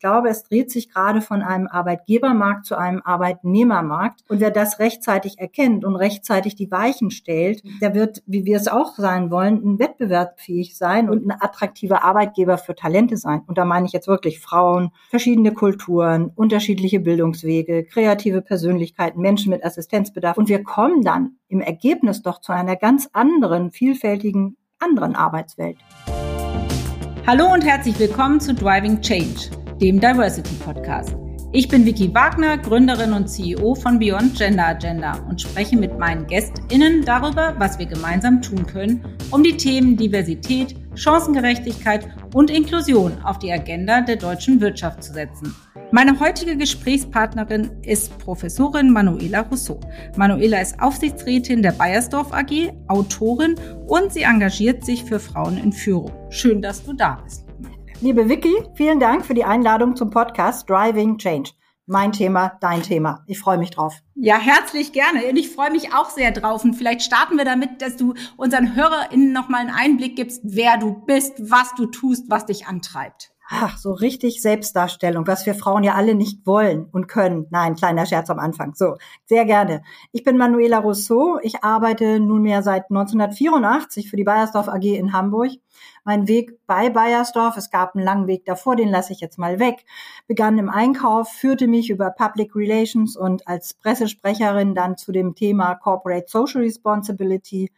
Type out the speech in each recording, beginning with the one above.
glaube, es dreht sich gerade von einem Arbeitgebermarkt zu einem Arbeitnehmermarkt. Und wer das rechtzeitig erkennt und rechtzeitig die Weichen stellt, der wird, wie wir es auch sein wollen, wettbewerbsfähig sein und ein attraktiver Arbeitgeber für Talente sein. Und da meine ich jetzt wirklich Frauen, verschiedene Kulturen, unterschiedliche Bildungswege, kreative Persönlichkeiten, Menschen mit Assistenzbedarf. Und wir kommen dann im Ergebnis doch zu einer ganz anderen, vielfältigen, anderen Arbeitswelt. Hallo und herzlich willkommen zu Driving Change, dem Diversity Podcast. Ich bin Vicky Wagner, Gründerin und CEO von Beyond Gender Agenda und spreche mit meinen GästInnen darüber, was wir gemeinsam tun können, um die Themen Diversität, Chancengerechtigkeit und Inklusion auf die Agenda der deutschen Wirtschaft zu setzen. Meine heutige Gesprächspartnerin ist Professorin Manuela Rousseau. Manuela ist Aufsichtsrätin der Bayersdorf AG, Autorin und sie engagiert sich für Frauen in Führung. Schön, dass du da bist. Liebe Vicky, vielen Dank für die Einladung zum Podcast Driving Change. Mein Thema, dein Thema. Ich freue mich drauf. Ja, herzlich gerne. Und ich freue mich auch sehr drauf. Und vielleicht starten wir damit, dass du unseren HörerInnen nochmal einen Einblick gibst, wer du bist, was du tust, was dich antreibt ach, so richtig Selbstdarstellung, was wir Frauen ja alle nicht wollen und können. Nein, kleiner Scherz am Anfang. So, sehr gerne. Ich bin Manuela Rousseau. Ich arbeite nunmehr seit 1984 für die Bayersdorf AG in Hamburg. Mein Weg bei Bayersdorf, es gab einen langen Weg davor, den lasse ich jetzt mal weg, begann im Einkauf, führte mich über Public Relations und als Pressesprecherin dann zu dem Thema Corporate Social Responsibility.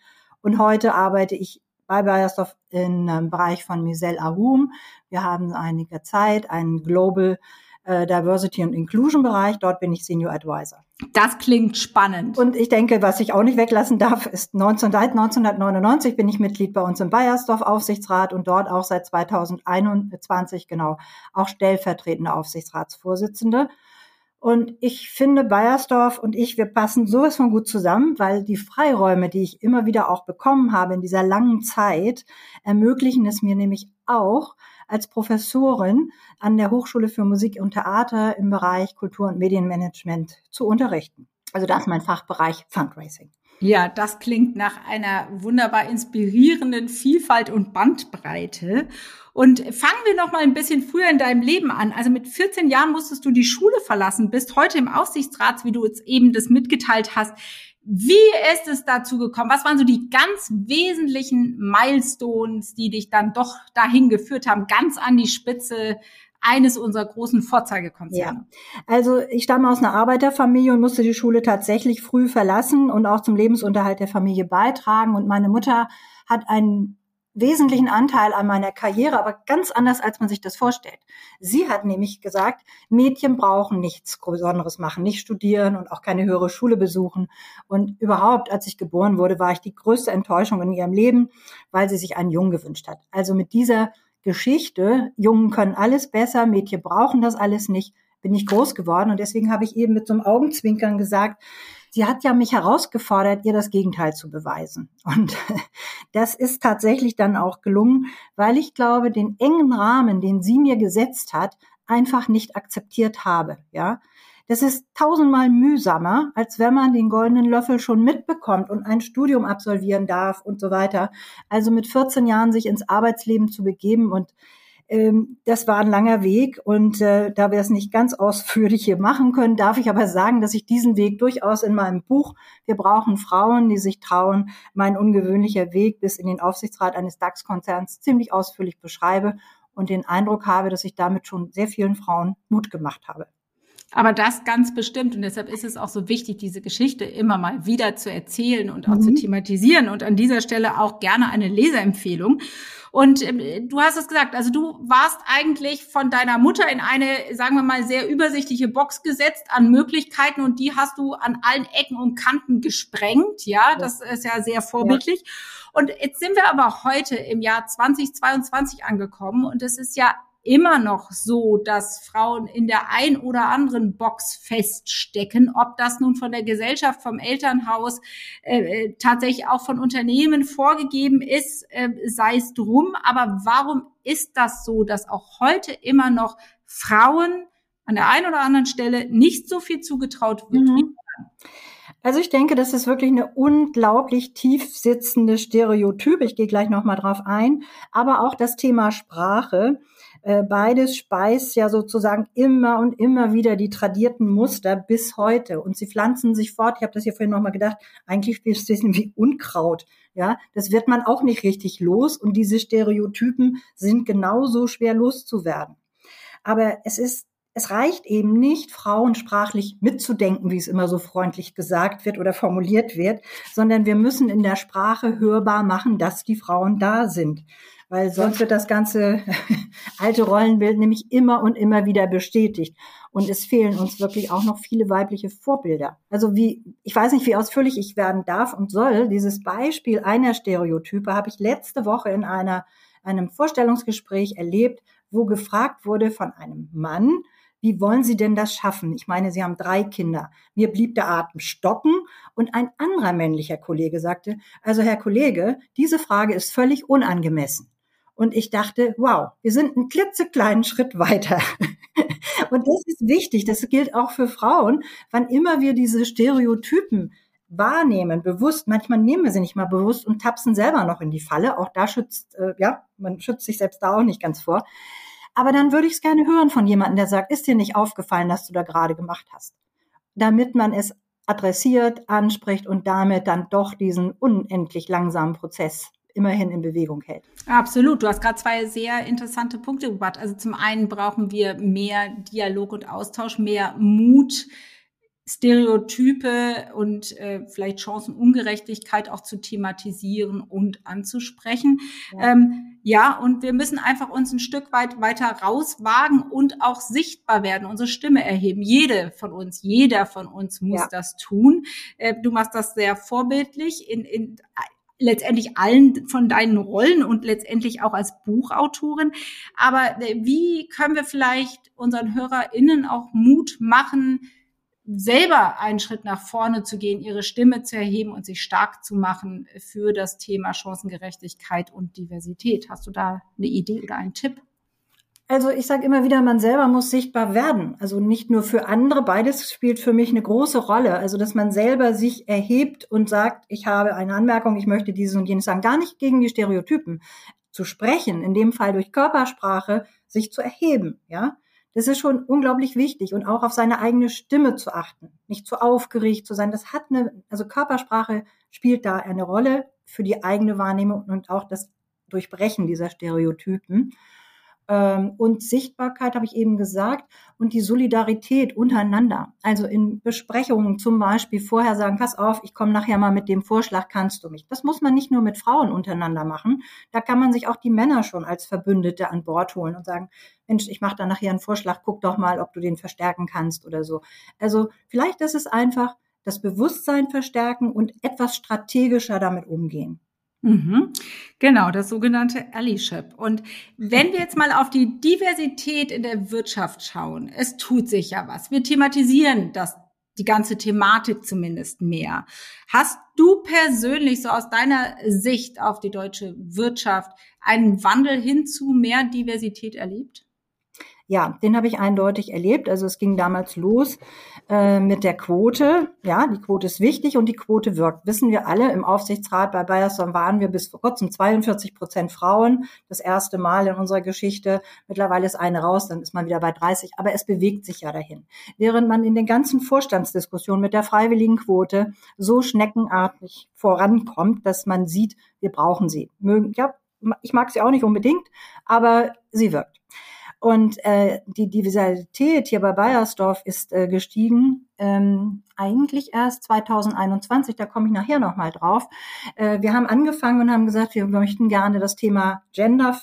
Und heute arbeite ich bei Bayersdorf im ähm, Bereich von Misel Arum. Wir haben einige Zeit einen Global äh, Diversity und Inclusion Bereich. Dort bin ich Senior Advisor. Das klingt spannend. Und ich denke, was ich auch nicht weglassen darf, ist 19, seit 1999 bin ich Mitglied bei uns im Bayersdorf Aufsichtsrat und dort auch seit 2021 genau auch stellvertretende Aufsichtsratsvorsitzende. Und ich finde, Bayersdorf und ich, wir passen sowas von gut zusammen, weil die Freiräume, die ich immer wieder auch bekommen habe in dieser langen Zeit, ermöglichen es mir nämlich auch, als Professorin an der Hochschule für Musik und Theater im Bereich Kultur- und Medienmanagement zu unterrichten. Also das ist mein Fachbereich Fundraising. Ja, das klingt nach einer wunderbar inspirierenden Vielfalt und Bandbreite. Und fangen wir noch mal ein bisschen früher in deinem Leben an. Also mit 14 Jahren musstest du die Schule verlassen, bist heute im Aufsichtsrat, wie du jetzt eben das mitgeteilt hast. Wie ist es dazu gekommen? Was waren so die ganz wesentlichen Milestones, die dich dann doch dahin geführt haben, ganz an die Spitze eines unserer großen Vorzeigekonzerne. Ja. Also ich stamme aus einer Arbeiterfamilie und musste die Schule tatsächlich früh verlassen und auch zum Lebensunterhalt der Familie beitragen. Und meine Mutter hat einen wesentlichen Anteil an meiner Karriere, aber ganz anders, als man sich das vorstellt. Sie hat nämlich gesagt, Mädchen brauchen nichts Besonderes machen, nicht studieren und auch keine höhere Schule besuchen. Und überhaupt, als ich geboren wurde, war ich die größte Enttäuschung in ihrem Leben, weil sie sich einen Jungen gewünscht hat. Also mit dieser Geschichte, Jungen können alles besser, Mädchen brauchen das alles nicht, bin ich groß geworden. Und deswegen habe ich eben mit so einem Augenzwinkern gesagt, sie hat ja mich herausgefordert, ihr das Gegenteil zu beweisen. Und das ist tatsächlich dann auch gelungen, weil ich glaube, den engen Rahmen, den sie mir gesetzt hat, einfach nicht akzeptiert habe, ja. Das ist tausendmal mühsamer, als wenn man den goldenen Löffel schon mitbekommt und ein Studium absolvieren darf und so weiter. Also mit 14 Jahren sich ins Arbeitsleben zu begeben und ähm, das war ein langer Weg und äh, da wir es nicht ganz ausführlich hier machen können, darf ich aber sagen, dass ich diesen Weg durchaus in meinem Buch Wir brauchen Frauen, die sich trauen, mein ungewöhnlicher Weg bis in den Aufsichtsrat eines DAX-Konzerns ziemlich ausführlich beschreibe und den Eindruck habe, dass ich damit schon sehr vielen Frauen Mut gemacht habe. Aber das ganz bestimmt. Und deshalb ist es auch so wichtig, diese Geschichte immer mal wieder zu erzählen und auch mhm. zu thematisieren. Und an dieser Stelle auch gerne eine Leserempfehlung. Und ähm, du hast es gesagt, also du warst eigentlich von deiner Mutter in eine, sagen wir mal, sehr übersichtliche Box gesetzt an Möglichkeiten und die hast du an allen Ecken und Kanten gesprengt. Ja, das ist ja sehr vorbildlich. Ja. Und jetzt sind wir aber heute im Jahr 2022 angekommen und es ist ja immer noch so, dass Frauen in der ein oder anderen Box feststecken, ob das nun von der Gesellschaft, vom Elternhaus, äh, äh, tatsächlich auch von Unternehmen vorgegeben ist, äh, sei es drum. Aber warum ist das so, dass auch heute immer noch Frauen an der einen oder anderen Stelle nicht so viel zugetraut wird? Mhm. Also ich denke, das ist wirklich eine unglaublich tief sitzende Stereotyp. Ich gehe gleich noch mal drauf ein. Aber auch das Thema Sprache Äh, beides speist ja sozusagen immer und immer wieder die tradierten Muster bis heute. Und sie pflanzen sich fort. Ich habe das hier vorhin nochmal gedacht, eigentlich ist das wie Unkraut. Ja, das wird man auch nicht richtig los. Und diese Stereotypen sind genauso schwer loszuwerden. Aber es ist es reicht eben nicht, Frauen sprachlich mitzudenken, wie es immer so freundlich gesagt wird oder formuliert wird, sondern wir müssen in der Sprache hörbar machen, dass die Frauen da sind. Weil sonst wird das ganze alte Rollenbild nämlich immer und immer wieder bestätigt. Und es fehlen uns wirklich auch noch viele weibliche Vorbilder. Also wie, ich weiß nicht, wie ausführlich ich werden darf und soll. Dieses Beispiel einer Stereotype habe ich letzte Woche in einer, einem Vorstellungsgespräch erlebt, wo gefragt wurde von einem Mann, wie wollen Sie denn das schaffen? Ich meine, Sie haben drei Kinder. Mir blieb der Atem stocken und ein anderer männlicher Kollege sagte, also Herr Kollege, diese Frage ist völlig unangemessen. Und ich dachte, wow, wir sind einen klitzekleinen Schritt weiter. und das ist wichtig. Das gilt auch für Frauen. Wann immer wir diese Stereotypen wahrnehmen, bewusst, manchmal nehmen wir sie nicht mal bewusst und tapsen selber noch in die Falle. Auch da schützt, äh, ja, man schützt sich selbst da auch nicht ganz vor. Aber dann würde ich es gerne hören von jemandem, der sagt, ist dir nicht aufgefallen, dass du da gerade gemacht hast? Damit man es adressiert, anspricht und damit dann doch diesen unendlich langsamen Prozess immerhin in Bewegung hält. Absolut. Du hast gerade zwei sehr interessante Punkte gebracht. Also zum einen brauchen wir mehr Dialog und Austausch, mehr Mut, Stereotype und äh, vielleicht Chancenungerechtigkeit auch zu thematisieren und anzusprechen. Ja. Ähm, ja, und wir müssen einfach uns ein Stück weit weiter rauswagen und auch sichtbar werden, unsere Stimme erheben. Jede von uns, jeder von uns muss ja. das tun. Äh, du machst das sehr vorbildlich in, in letztendlich allen von deinen Rollen und letztendlich auch als Buchautorin. Aber äh, wie können wir vielleicht unseren HörerInnen auch Mut machen, selber einen Schritt nach vorne zu gehen, ihre Stimme zu erheben und sich stark zu machen für das Thema Chancengerechtigkeit und Diversität. Hast du da eine Idee oder einen Tipp? Also ich sage immer wieder, man selber muss sichtbar werden. Also nicht nur für andere, beides spielt für mich eine große Rolle. Also dass man selber sich erhebt und sagt, ich habe eine Anmerkung, ich möchte dieses und jenes sagen. Gar nicht gegen die Stereotypen zu sprechen, in dem Fall durch Körpersprache, sich zu erheben, ja. Das ist schon unglaublich wichtig und auch auf seine eigene Stimme zu achten, nicht zu aufgeregt zu sein. Das hat eine, also Körpersprache spielt da eine Rolle für die eigene Wahrnehmung und auch das Durchbrechen dieser Stereotypen. Ähm, und Sichtbarkeit habe ich eben gesagt und die Solidarität untereinander. Also in Besprechungen zum Beispiel vorher sagen, pass auf, ich komme nachher mal mit dem Vorschlag, kannst du mich. Das muss man nicht nur mit Frauen untereinander machen. Da kann man sich auch die Männer schon als Verbündete an Bord holen und sagen, Mensch, ich mache da nachher einen Vorschlag, guck doch mal, ob du den verstärken kannst oder so. Also vielleicht ist es einfach das Bewusstsein verstärken und etwas strategischer damit umgehen. Mhm. Genau, das sogenannte Allyship. Und wenn wir jetzt mal auf die Diversität in der Wirtschaft schauen, es tut sich ja was. Wir thematisieren das, die ganze Thematik zumindest mehr. Hast du persönlich so aus deiner Sicht auf die deutsche Wirtschaft einen Wandel hin zu mehr Diversität erlebt? Ja, den habe ich eindeutig erlebt. Also es ging damals los äh, mit der Quote. Ja, die Quote ist wichtig und die Quote wirkt. Wissen wir alle, im Aufsichtsrat bei Bayersdorf waren wir bis vor kurzem 42 Prozent Frauen. Das erste Mal in unserer Geschichte. Mittlerweile ist eine raus, dann ist man wieder bei 30. Aber es bewegt sich ja dahin. Während man in den ganzen Vorstandsdiskussionen mit der freiwilligen Quote so schneckenartig vorankommt, dass man sieht, wir brauchen sie. Mögen, ja, ich mag sie auch nicht unbedingt, aber sie wirkt. Und äh, die Diversität hier bei Bayersdorf ist äh, gestiegen, ähm, eigentlich erst 2021, da komme ich nachher nochmal drauf. Äh, wir haben angefangen und haben gesagt, wir möchten gerne das Thema Gender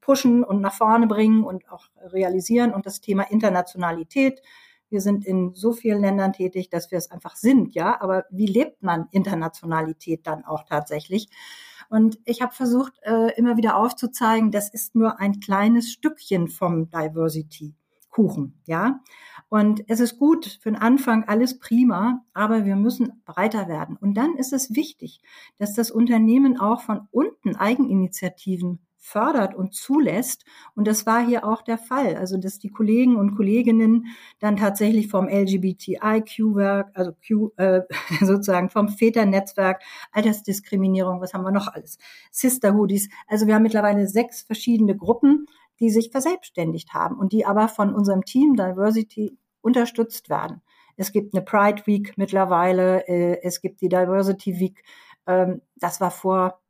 pushen und nach vorne bringen und auch realisieren und das Thema Internationalität. Wir sind in so vielen Ländern tätig, dass wir es einfach sind, ja. Aber wie lebt man Internationalität dann auch tatsächlich? Und ich habe versucht, äh, immer wieder aufzuzeigen, das ist nur ein kleines Stückchen vom Diversity. Kuchen, ja. Und es ist gut für den Anfang alles prima, aber wir müssen breiter werden. Und dann ist es wichtig, dass das Unternehmen auch von unten Eigeninitiativen fördert und zulässt. Und das war hier auch der Fall. Also, dass die Kollegen und Kolleginnen dann tatsächlich vom LGBTIQ-Werk, also Q, äh, sozusagen vom Väternetzwerk, Altersdiskriminierung, was haben wir noch alles? Sisterhoodies. Also wir haben mittlerweile sechs verschiedene Gruppen, die sich verselbstständigt haben und die aber von unserem Team Diversity unterstützt werden. Es gibt eine Pride Week mittlerweile, äh, es gibt die Diversity Week. Ähm, das war vor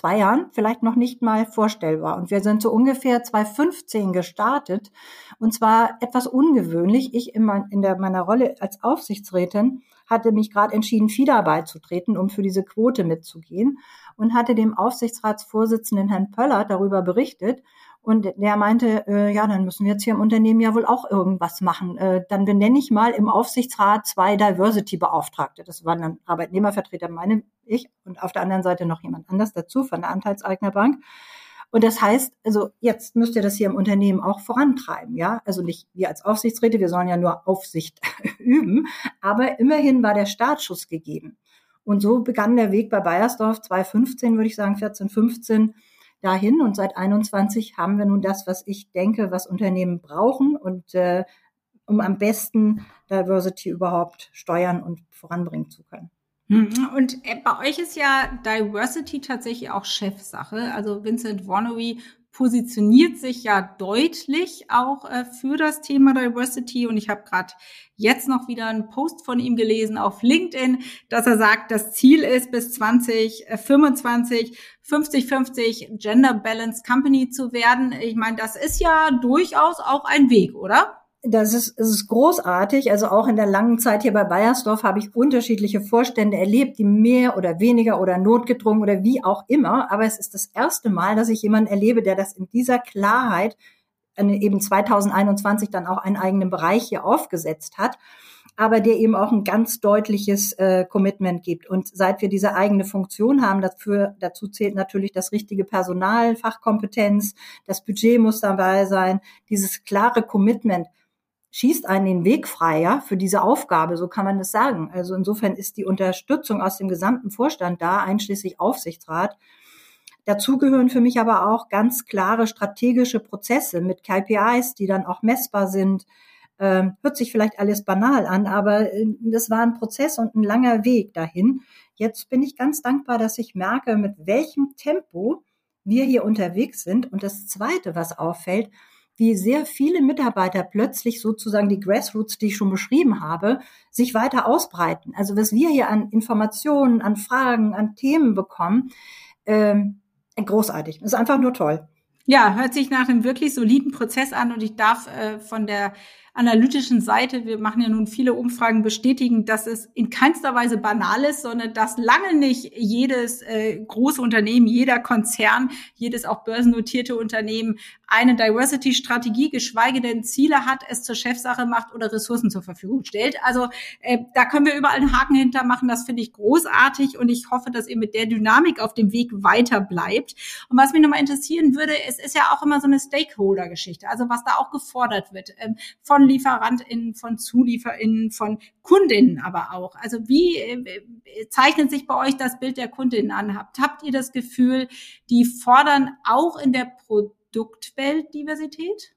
zwei Jahren vielleicht noch nicht mal vorstellbar. Und wir sind so ungefähr 2015 gestartet. Und zwar etwas ungewöhnlich. Ich in, mein, in der, meiner Rolle als Aufsichtsrätin hatte mich gerade entschieden, FIDA beizutreten, um für diese Quote mitzugehen und hatte dem Aufsichtsratsvorsitzenden Herrn Pöller darüber berichtet. Und der meinte, äh, ja, dann müssen wir jetzt hier im Unternehmen ja wohl auch irgendwas machen. Äh, dann benenne ich mal im Aufsichtsrat zwei Diversity-Beauftragte. Das waren dann Arbeitnehmervertreter, meine ich, und auf der anderen Seite noch jemand anders dazu von der Anteilseignerbank. Und das heißt, also jetzt müsst ihr das hier im Unternehmen auch vorantreiben, ja. Also nicht wir als Aufsichtsräte, wir sollen ja nur Aufsicht üben, aber immerhin war der Startschuss gegeben. Und so begann der Weg bei Bayersdorf 2015, würde ich sagen, 14, 15 dahin. Und seit 21 haben wir nun das, was ich denke, was Unternehmen brauchen und äh, um am besten Diversity überhaupt steuern und voranbringen zu können. Mhm. Und äh, bei euch ist ja Diversity tatsächlich auch Chefsache. Also Vincent Warnowy positioniert sich ja deutlich auch äh, für das Thema Diversity. Und ich habe gerade jetzt noch wieder einen Post von ihm gelesen auf LinkedIn, dass er sagt, das Ziel ist bis 2025 50-50 Gender Balanced Company zu werden. Ich meine, das ist ja durchaus auch ein Weg, oder? Das ist, es ist großartig. Also auch in der langen Zeit hier bei Bayersdorf habe ich unterschiedliche Vorstände erlebt, die mehr oder weniger oder notgedrungen oder wie auch immer. Aber es ist das erste Mal, dass ich jemanden erlebe, der das in dieser Klarheit eben 2021 dann auch einen eigenen Bereich hier aufgesetzt hat, aber der eben auch ein ganz deutliches äh, Commitment gibt. Und seit wir diese eigene Funktion haben, dafür, dazu zählt natürlich das richtige Personal, Fachkompetenz, das Budget muss dabei sein, dieses klare Commitment schießt einen den Weg frei, ja, für diese Aufgabe, so kann man das sagen. Also insofern ist die Unterstützung aus dem gesamten Vorstand da, einschließlich Aufsichtsrat. Dazu gehören für mich aber auch ganz klare strategische Prozesse mit KPIs, die dann auch messbar sind. Ähm, hört sich vielleicht alles banal an, aber äh, das war ein Prozess und ein langer Weg dahin. Jetzt bin ich ganz dankbar, dass ich merke, mit welchem Tempo wir hier unterwegs sind. Und das Zweite, was auffällt, wie sehr viele Mitarbeiter plötzlich sozusagen die Grassroots, die ich schon beschrieben habe, sich weiter ausbreiten. Also was wir hier an Informationen, an Fragen, an Themen bekommen, ähm, großartig. Ist einfach nur toll. Ja, hört sich nach einem wirklich soliden Prozess an und ich darf äh, von der analytischen Seite, wir machen ja nun viele Umfragen, bestätigen, dass es in keinster Weise banal ist, sondern dass lange nicht jedes äh, große Unternehmen, jeder Konzern, jedes auch börsennotierte Unternehmen eine Diversity-Strategie, geschweige denn Ziele hat, es zur Chefsache macht oder Ressourcen zur Verfügung stellt. Also äh, da können wir überall einen Haken hintermachen. Das finde ich großartig und ich hoffe, dass ihr mit der Dynamik auf dem Weg weiter bleibt. Und was mich nochmal interessieren würde, es ist ja auch immer so eine Stakeholder-Geschichte, also was da auch gefordert wird ähm, von LieferantInnen, von ZulieferInnen, von Kundinnen aber auch. Also wie äh, zeichnet sich bei euch das Bild der Kundinnen an? Habt, habt ihr das Gefühl, die fordern auch in der Produktion Produktweltdiversität?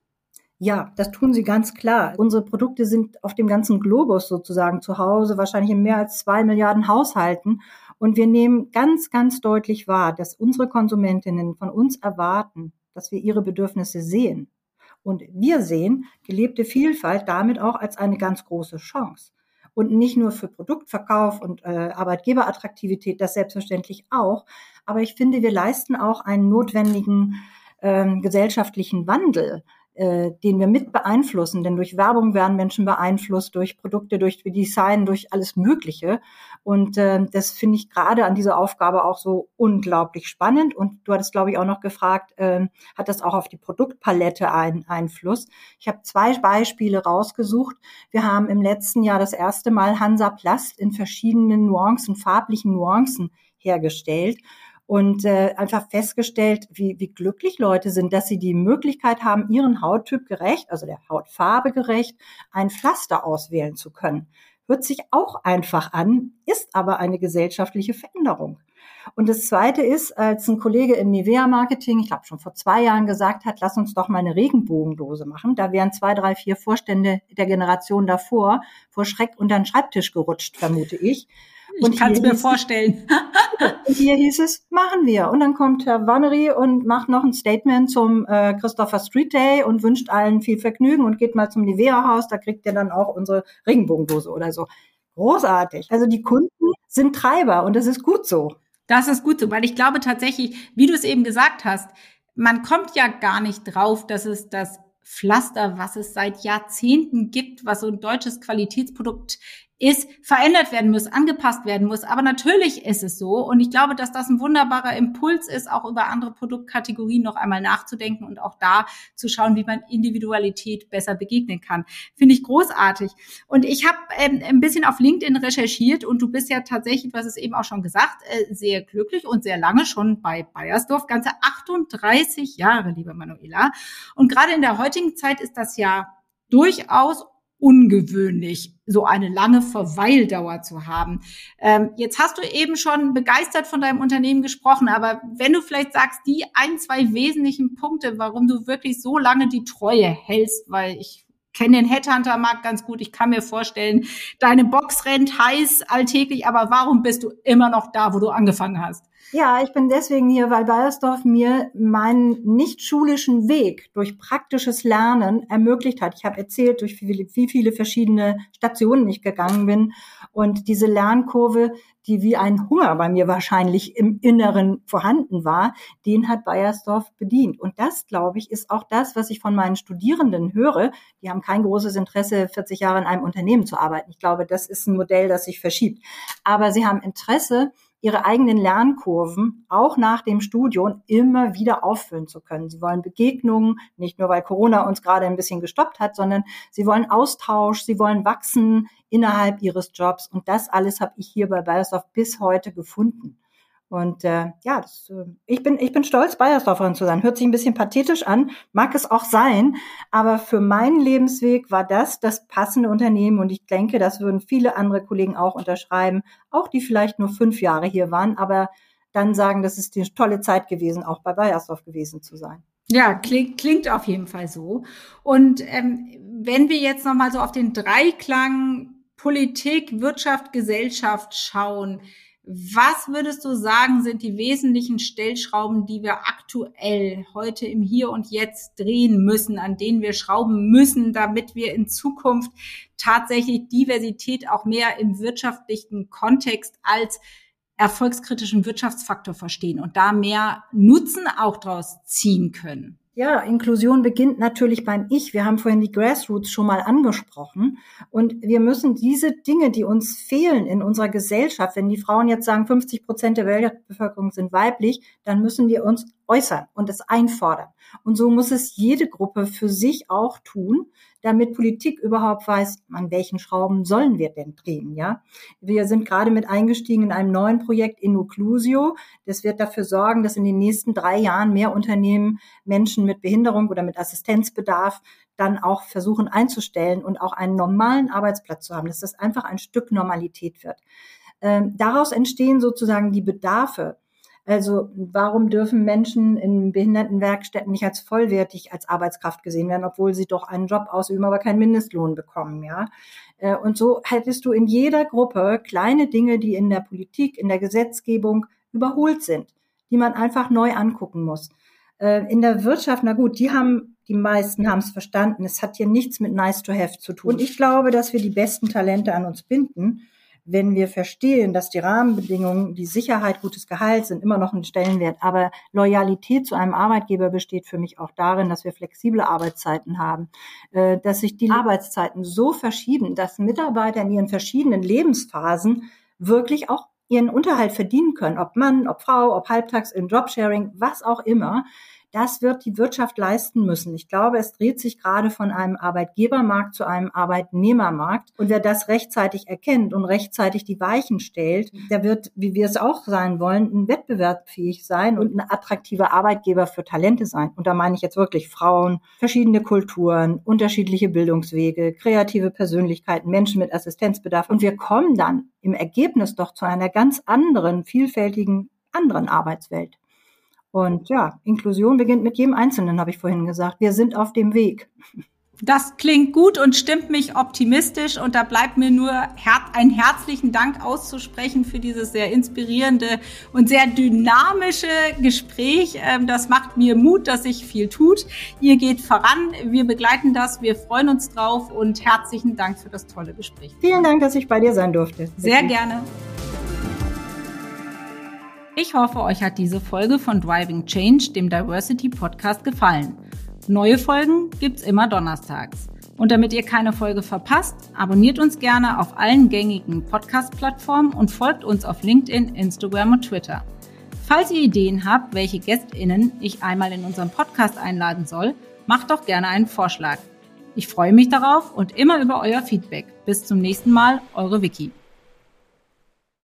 Ja, das tun sie ganz klar. Unsere Produkte sind auf dem ganzen Globus sozusagen zu Hause, wahrscheinlich in mehr als zwei Milliarden Haushalten. Und wir nehmen ganz, ganz deutlich wahr, dass unsere Konsumentinnen von uns erwarten, dass wir ihre Bedürfnisse sehen. Und wir sehen gelebte Vielfalt damit auch als eine ganz große Chance. Und nicht nur für Produktverkauf und äh, Arbeitgeberattraktivität, das selbstverständlich auch. Aber ich finde, wir leisten auch einen notwendigen ähm, gesellschaftlichen Wandel, äh, den wir mit beeinflussen. Denn durch Werbung werden Menschen beeinflusst, durch Produkte, durch Design, durch alles Mögliche. Und äh, das finde ich gerade an dieser Aufgabe auch so unglaublich spannend. Und du hattest, glaube ich, auch noch gefragt, äh, hat das auch auf die Produktpalette einen Einfluss? Ich habe zwei Beispiele rausgesucht. Wir haben im letzten Jahr das erste Mal Hansa Plast in verschiedenen Nuancen, farblichen Nuancen hergestellt und äh, einfach festgestellt, wie, wie glücklich Leute sind, dass sie die Möglichkeit haben, ihren Hauttyp gerecht, also der Hautfarbe gerecht, ein Pflaster auswählen zu können. Hört sich auch einfach an, ist aber eine gesellschaftliche Veränderung. Und das Zweite ist, als ein Kollege im Nivea-Marketing, ich glaube schon vor zwei Jahren gesagt hat, lass uns doch mal eine Regenbogendose machen. Da wären zwei, drei, vier Vorstände der Generation davor vor Schreck unter den Schreibtisch gerutscht, vermute ich. Ich kann es mir vorstellen. und hier hieß es, machen wir. Und dann kommt Herr Wannery und macht noch ein Statement zum äh, Christopher Street Day und wünscht allen viel Vergnügen und geht mal zum Nivea-Haus, da kriegt ihr dann auch unsere Regenbogendose oder so. Großartig. Also die Kunden sind Treiber und das ist gut so. Das ist gut so, weil ich glaube tatsächlich, wie du es eben gesagt hast, man kommt ja gar nicht drauf, dass es das Pflaster, was es seit Jahrzehnten gibt, was so ein deutsches Qualitätsprodukt ist, verändert werden muss, angepasst werden muss. Aber natürlich ist es so. Und ich glaube, dass das ein wunderbarer Impuls ist, auch über andere Produktkategorien noch einmal nachzudenken und auch da zu schauen, wie man Individualität besser begegnen kann. Finde ich großartig. Und ich habe ähm, ein bisschen auf LinkedIn recherchiert und du bist ja tatsächlich, hast es eben auch schon gesagt, äh, sehr glücklich und sehr lange schon bei Bayersdorf. Ganze 38 Jahre, liebe Manuela. Und gerade in der heutigen Zeit ist das ja durchaus ungewöhnlich, so eine lange Verweildauer zu haben. Ähm, jetzt hast du eben schon begeistert von deinem Unternehmen gesprochen, aber wenn du vielleicht sagst, die ein, zwei wesentlichen Punkte, warum du wirklich so lange die Treue hältst, weil ich kenne den Headhunter-Markt ganz gut. Ich kann mir vorstellen, deine Box rennt heiß alltäglich, aber warum bist du immer noch da, wo du angefangen hast? Ja, ich bin deswegen hier, weil Bayersdorf mir meinen nicht schulischen Weg durch praktisches Lernen ermöglicht hat. Ich habe erzählt, durch wie viele, viele verschiedene Stationen ich gegangen bin. Und diese Lernkurve, die wie ein Hunger bei mir wahrscheinlich im Inneren vorhanden war, den hat Bayersdorf bedient. Und das, glaube ich, ist auch das, was ich von meinen Studierenden höre. Die haben kein großes Interesse, 40 Jahre in einem Unternehmen zu arbeiten. Ich glaube, das ist ein Modell, das sich verschiebt. Aber sie haben Interesse, ihre eigenen Lernkurven auch nach dem Studium immer wieder auffüllen zu können. Sie wollen Begegnungen, nicht nur weil Corona uns gerade ein bisschen gestoppt hat, sondern sie wollen Austausch, sie wollen wachsen innerhalb ihres Jobs. Und das alles habe ich hier bei Bayersdorf bis heute gefunden. Und äh, ja, das, äh, ich bin ich bin stolz, Bayersdorferin zu sein. Hört sich ein bisschen pathetisch an, mag es auch sein, aber für meinen Lebensweg war das das passende Unternehmen und ich denke, das würden viele andere Kollegen auch unterschreiben, auch die vielleicht nur fünf Jahre hier waren, aber dann sagen, das ist die tolle Zeit gewesen, auch bei Bayersdorf gewesen zu sein. Ja, klingt, klingt auf jeden Fall so. Und ähm, wenn wir jetzt nochmal so auf den Dreiklang Politik, Wirtschaft, Gesellschaft schauen, was würdest du sagen, sind die wesentlichen Stellschrauben, die wir aktuell heute im Hier und Jetzt drehen müssen, an denen wir schrauben müssen, damit wir in Zukunft tatsächlich Diversität auch mehr im wirtschaftlichen Kontext als erfolgskritischen Wirtschaftsfaktor verstehen und da mehr Nutzen auch draus ziehen können? Ja, Inklusion beginnt natürlich beim Ich. Wir haben vorhin die Grassroots schon mal angesprochen. Und wir müssen diese Dinge, die uns fehlen in unserer Gesellschaft, wenn die Frauen jetzt sagen, 50 Prozent der Weltbevölkerung sind weiblich, dann müssen wir uns äußern und es einfordern. Und so muss es jede Gruppe für sich auch tun, damit Politik überhaupt weiß, an welchen Schrauben sollen wir denn drehen, ja? Wir sind gerade mit eingestiegen in einem neuen Projekt Inuclusio. Das wird dafür sorgen, dass in den nächsten drei Jahren mehr Unternehmen Menschen mit Behinderung oder mit Assistenzbedarf dann auch versuchen einzustellen und auch einen normalen Arbeitsplatz zu haben, dass das einfach ein Stück Normalität wird. Ähm, daraus entstehen sozusagen die Bedarfe also warum dürfen Menschen in Behindertenwerkstätten nicht als vollwertig als Arbeitskraft gesehen werden, obwohl sie doch einen Job ausüben, aber keinen Mindestlohn bekommen, ja? Äh, und so hättest du in jeder Gruppe kleine Dinge, die in der Politik, in der Gesetzgebung überholt sind, die man einfach neu angucken muss. Äh, in der Wirtschaft, na gut, die haben, die meisten haben es verstanden. Es hat hier nichts mit nice to have zu tun. Und ich glaube, dass wir die besten Talente an uns binden wenn wir verstehen, dass die Rahmenbedingungen, die Sicherheit, gutes Gehalt sind immer noch ein Stellenwert, aber Loyalität zu einem Arbeitgeber besteht für mich auch darin, dass wir flexible Arbeitszeiten haben, äh, dass sich die Arbeitszeiten so verschieben, dass Mitarbeiter in ihren verschiedenen Lebensphasen wirklich auch ihren Unterhalt verdienen können, ob Mann, ob Frau, ob halbtags im Jobsharing, was auch immer das wird die Wirtschaft leisten müssen. Ich glaube, es dreht sich gerade von einem Arbeitgebermarkt zu einem Arbeitnehmermarkt. Und wer das rechtzeitig erkennt und rechtzeitig die Weichen stellt, der wird, wie wir es auch sein wollen, ein wettbewerbsfähig sein und ein attraktiver Arbeitgeber für Talente sein. Und da meine ich jetzt wirklich Frauen, verschiedene Kulturen, unterschiedliche Bildungswege, kreative Persönlichkeiten, Menschen mit Assistenzbedarf. Und wir kommen dann im Ergebnis doch zu einer ganz anderen, vielfältigen anderen Arbeitswelt. Und ja, Inklusion beginnt mit jedem Einzelnen, habe ich vorhin gesagt. Wir sind auf dem Weg. Das klingt gut und stimmt mich optimistisch und da bleibt mir nur einen herzlichen Dank auszusprechen für dieses sehr inspirierende und sehr dynamische Gespräch. Ähm, das macht mir Mut, dass sich viel tut. Ihr geht voran, wir begleiten das, wir freuen uns drauf und herzlichen Dank für das tolle Gespräch. Vielen Dank, dass ich bei dir sein durfte. Sehr gerne. Ich hoffe, euch hat diese Folge von Driving Change, dem Diversity Podcast, gefallen. Neue Folgen gibt's immer donnerstags. Und damit ihr keine Folge verpasst, abonniert uns gerne auf allen gängigen Podcast-Plattformen und folgt uns auf LinkedIn, Instagram und Twitter. Falls ihr Ideen habt, welche GästInnen ich einmal in unserem Podcast einladen soll, macht doch gerne einen Vorschlag. Ich freue mich darauf und immer über euer Feedback. Bis zum nächsten Mal, eure Vicky.